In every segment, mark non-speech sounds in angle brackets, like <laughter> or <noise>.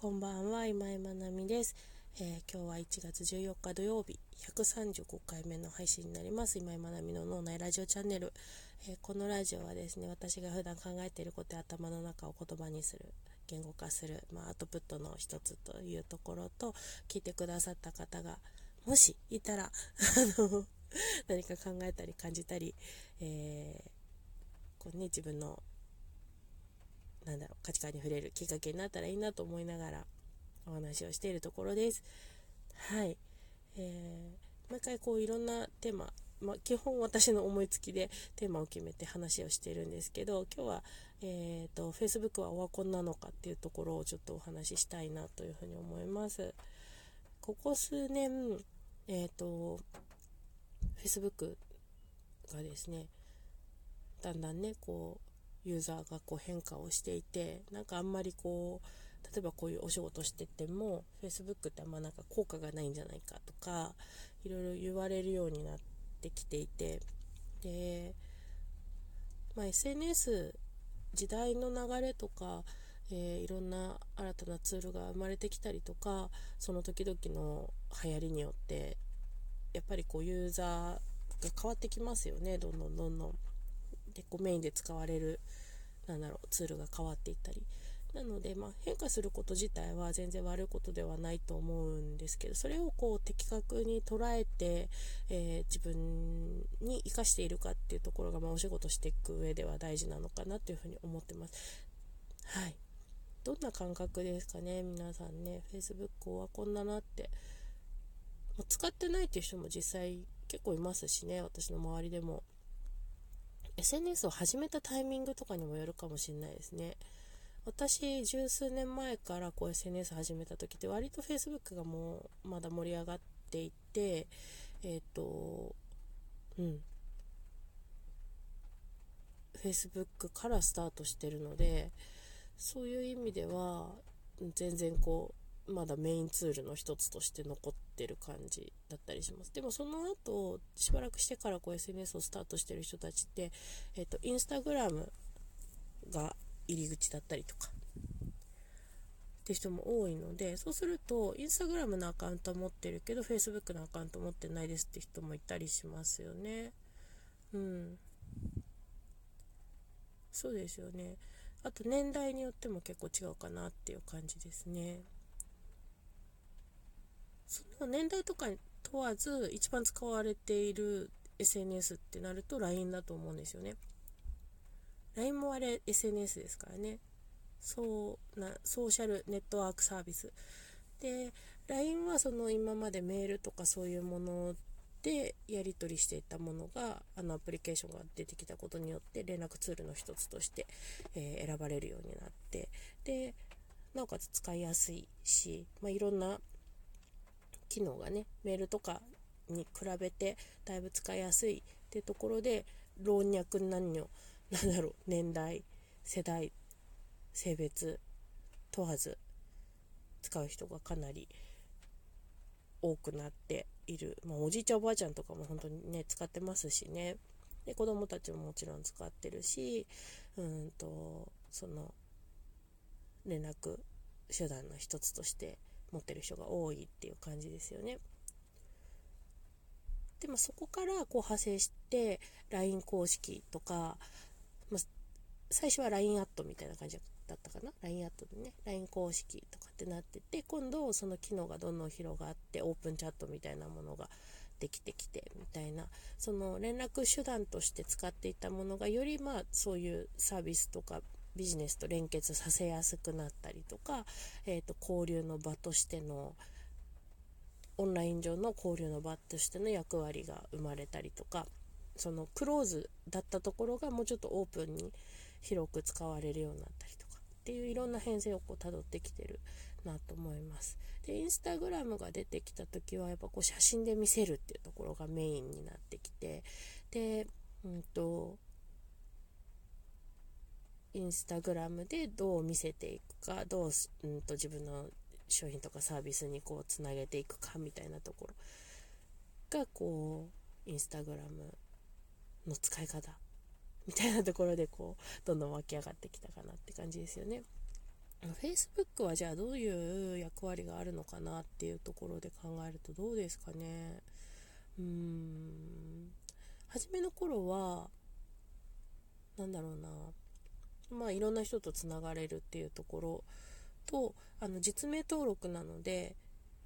こんばんは、今井まなみです、えー、今日は1月14日土曜日、135回目の配信になります。今井まなみの脳内ラジオチャンネル、えー、このラジオはですね、私が普段考えていることや頭の中を言葉にする、言語化する、まあ、アウトプットの一つというところと、聞いてくださった方が、もしいたら、あの、何か考えたり感じたり、えー、こうね、自分のなんだろう、価値観に触れるきっかけになったらいいなと思いながらお話をしているところです。はい。えー、毎回こういろんなテーマ、まあ、基本私の思いつきでテーマを決めて話をしてるんですけど、今日は、え、ー、と、Facebook はオワコンなのかっていうところをちょっとお話ししたいなというふうに思います。ここ数年、えっ、ー、と、Facebook がですね、だんだんね、こう、ユーザーがこう変化をしていてなんかあんまりこう例えばこういうお仕事してても Facebook ってあんまなんか効果がないんじゃないかとかいろいろ言われるようになってきていてで、まあ、SNS 時代の流れとか、えー、いろんな新たなツールが生まれてきたりとかその時々の流行りによってやっぱりこうユーザーが変わってきますよねどんどんどんどん。結構メインで使われるなんだろうツールが変わっていったり。なので、まあ、変化すること自体は全然悪いことではないと思うんですけどそれをこう的確に捉えて、え、自分に生かしているかっていうところが、まあ、お仕事していく上では大事なのかなというふうに思ってます。はい。どんな感覚ですかね皆さんね。Facebook はこんななって。使ってないっていう人も実際結構いますしね私の周りでも。SNS を始めたタイミングとかにもよるかもしれないですね。私、十数年前からこう SNS 始めた時って割と Facebook がもうまだ盛り上がっていて、えっ、ー、と、うん。Facebook からスタートしてるので、そういう意味では、全然こう、まだメインツールの一つとして残ってる感じだったりします。でもその後、しばらくしてからこう SNS をスタートしてる人たちって、えっ、と、インスタグラムが入り口だったりとか、って人も多いので、そうすると、インスタグラムのアカウント持ってるけど、Facebook のアカウント持ってないですって人もいたりしますよね。うん。そうですよね。あと年代によっても結構違うかなっていう感じですね。その年代とかに問わず一番使われている SNS ってなると LINE だと思うんですよね。LINE もあれ SNS ですからね。そうな、ソーシャルネットワークサービス。で、LINE はその今までメールとかそういうものでやり取りしていたものが、あのアプリケーションが出てきたことによって連絡ツールの一つとして、えー、選ばれるようになって、で、なおかつ使いやすいし、まあ、いろんな機能がね、メールとかに比べてだいぶ使いやすいっていうところで、老若男女、なんだろう、年代、世代、性別問わず使う人がかなり多くなっている。まあ、おじいちゃんおばあちゃんとかも本当にね、使ってますしね。で、子供たちももちろん使ってるし、うんと、その、連絡手段の一つとして持ってる人が多いっていう感じですよね。でもそこからこう派生して LINE 公式とか、まあ、最初は LINE アットみたいな感じだったかな ?LINE アットでね、LINE 公式とかってなってて、今度その機能がどんどん広がって、オープンチャットみたいなものができてきて、みたいな、その連絡手段として使っていたものが、よりまあそういうサービスとかビジネスと連結させやすくなったりとか、えー、と交流の場としてのオンライン上の交流の場としての役割が生まれたりとかそのクローズだったところがもうちょっとオープンに広く使われるようになったりとかっていういろんな編成をこう辿ってきてるなと思います。で、インスタグラムが出てきた時はやっぱこう写真で見せるっていうところがメインになってきてで、うんとインスタグラムでどう見せていくか、どう、うんと自分の商品とかサービスにこうつなげていくかみたいなところがこうインスタグラムの使い方みたいなところでこうどんどん湧き上がってきたかなって感じですよね。Facebook はじゃあどういう役割があるのかなっていうところで考えるとどうですかね。うーん。初めの頃はなんだろうな。まあいろんな人とつながれるっていうところとあの実名登録なので、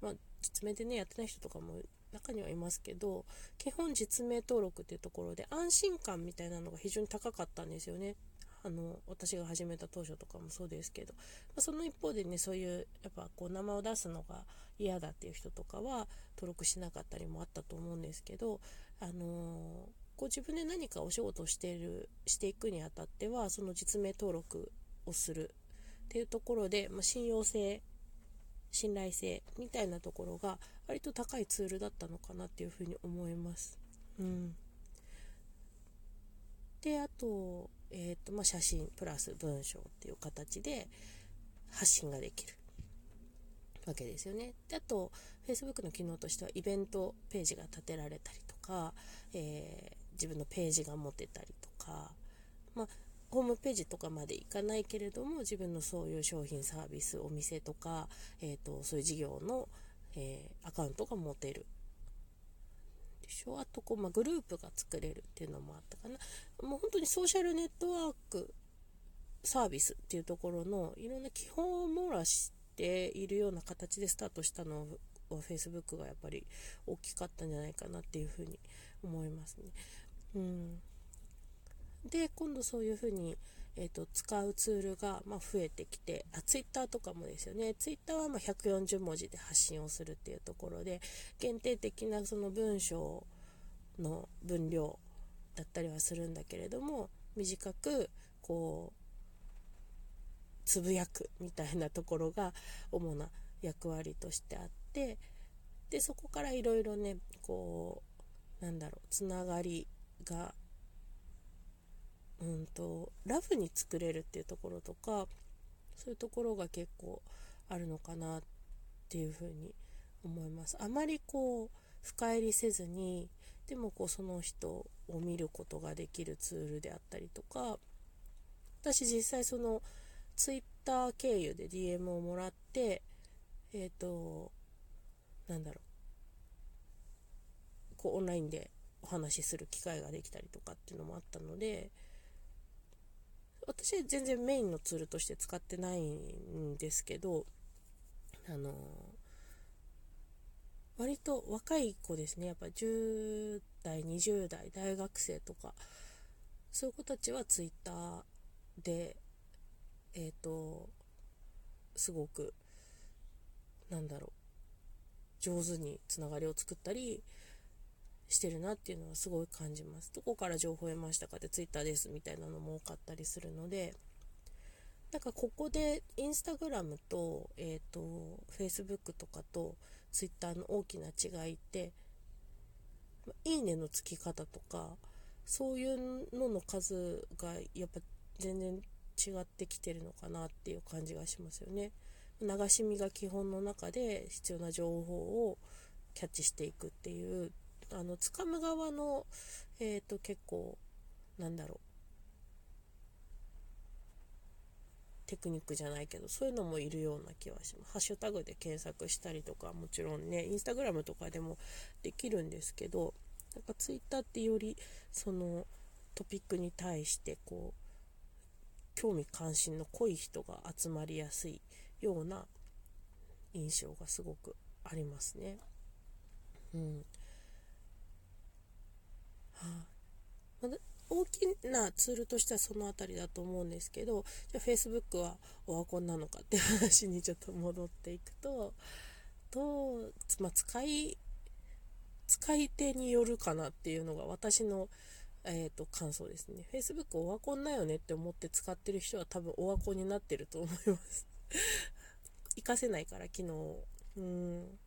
まあ、実名でねやってない人とかも中にはいますけど基本実名登録っていうところで安心感みたいなのが非常に高かったんですよね。あの私が始めた当初とかもそうですけど、まあ、その一方でねそういうやっぱこう名前を出すのが嫌だっていう人とかは登録しなかったりもあったと思うんですけど、あのー、こう自分で何かお仕事をしているしていくにあたってはその実名登録をするっていうところで、まあ、信用性信頼性みたいなところが割と高いツールだったのかなっていうふうに思います。うん、であと,、えーとまあ、写真プラス文章っていう形で発信ができるわけですよね。であと Facebook の機能としてはイベントページが立てられたりとか、えー、自分のページが持てたりとか、まあ、ホームページとかまで行かないけれども自分のそういう商品サービスお店とか、えーと、そういう事業の、えー、アカウントが持てるでしょあとこう、まあ、グループが作れるっていうのもあったかなもう本当にソーシャルネットワークサービスっていうところのいろんな基本を網羅しているような形でスタートしたのは Facebook がやっぱり大きかったんじゃないかなっていうふうに思いますね。うん。で今度そういうふうに、えーと、使うツールが、まあ、増えてきてあツイッターとかもですよね。ツイッターはま140文字で発信をするっていうところで限定的なその文章の分量だったりはするんだけれども短くこうつぶやくみたいなところが主な役割としてあってでそこからいろいろねこうなんだろうつながりがうんとラフに作れるっていうところとかそういうところが結構あるのかなっていうふうに思います。あまりこう深入りせずにでもこうその人を見ることができるツールであったりとか私実際その Twitter 経由で DM をもらってえっ、ー、となんだろうこうオンラインでお話しする機会ができたりとかっていうのもあったので私は全然メインのツールとして使ってないんですけど、あの割と若い子ですね、やっぱ10代、20代、大学生とか、そういう子たちは Twitter で、えっ、ー、と、すごく、なんだろう、上手につながりを作ったり、してるなっていうのはすごい感じます。どこから情報を得ましたかって Twitter ですみたいなのも多かったりするので、なんかここでインスタグラムと、えっ、ー、と、Facebook とかと Twitter の大きな違いって、いいねのつき方とか、そういうのの数がやっぱ全然違ってきてるのかなっていう感じがしますよね。流し見が基本の中で必要な情報をキャッチしていくっていうあの掴む側の、えーと、結構なんだろう。テクニックじゃないけどそういうのもいるような気はします。ハッシュタグで検索したりとかもちろんねインスタグラムとかでもできるんですけどなんかツイッターってよりそのトピックに対してこう興味関心の濃い人が集まりやすいような印象がすごくありますね。うん、ま、大きなツールとしてはその辺りだと思うんですけどじゃあ Facebook はオワコンなのかって話にちょっと戻っていくとと、まあ、使い使い手によるかなっていうのが私の、えーと、感想ですね。Facebook オワコンだよねって思って使ってる人は多分オワコンになってると思います <laughs> 活かせないから機能うん。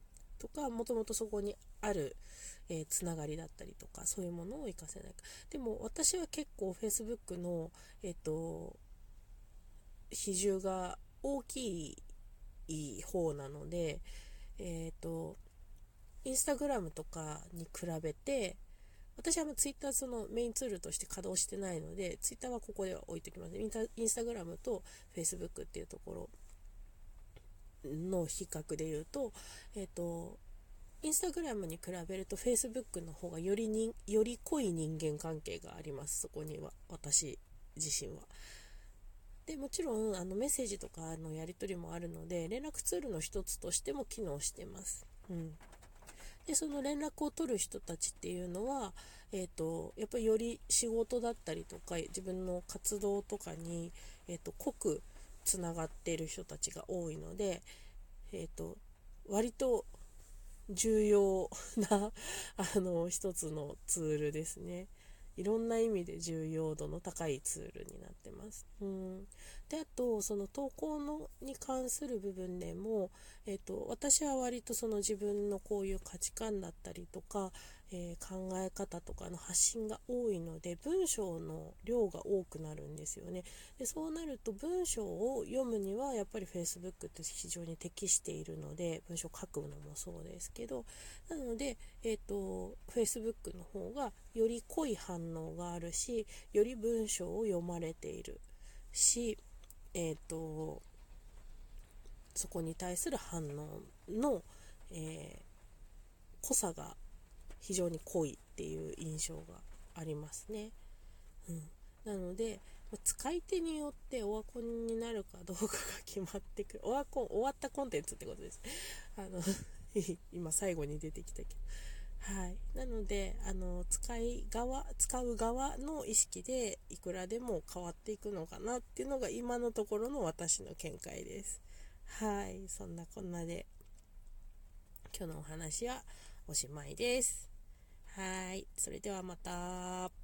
とかもともとそこにあるえー、つながりだったりとかそういうものを活かせないか。でも私は結構 Facebook のえっ、ー、と比重が大きい方なのでえっ、ー、とインスタグラムとかに比べて私はツイッターそのメインツールとして稼働してないのでツイッターはここでは置いておきます。インスタグラムとフェイスブックっていうところ。の比較で言うと、えっ、ー、と、インスタグラムに比べると Facebook の方がよりにより濃い人間関係があります。そこには私自身は。でもちろんあのメッセージとかのやり取りもあるので連絡ツールの一つとしても機能してます、うん、でその連絡を取る人たちっていうのは、えーと、やっぱりより仕事だったりとか自分の活動とかに、えーと、濃くつながってる人たちが多いので、えーと割と重要な <laughs> あの一つのツールですね。いろんな意味で重要度の高いツールになってます。うん、であとその投稿のに関する部分でも、えーと、私は割とその自分のこういう価値観だったりとか、えー、考え方とかの発信が多いので文章の量が多くなるんですよね。でそうなると文章を読むにはやっぱり Facebook って非常に適しているので文章を書くのもそうですけどなので、えーと、Facebook の方がより濃い反応があるしより文章を読まれているしえっ、ー、とそこに対する反応の、えー、濃さが非常に濃いっていう印象がありますね。うん、なので使い手によってオワコンになるかどうかが決まってくる。<laughs> オワコン終わったコンテンツってことです。<laughs> あの <laughs> 今最後に出てきたけど。はい。なのであの使い側使う側の意識でいくらでも変わっていくのかなっていうのが今のところの私の見解です。はい。そんなこんなで今日のお話はおしまいです。はい。それではまた。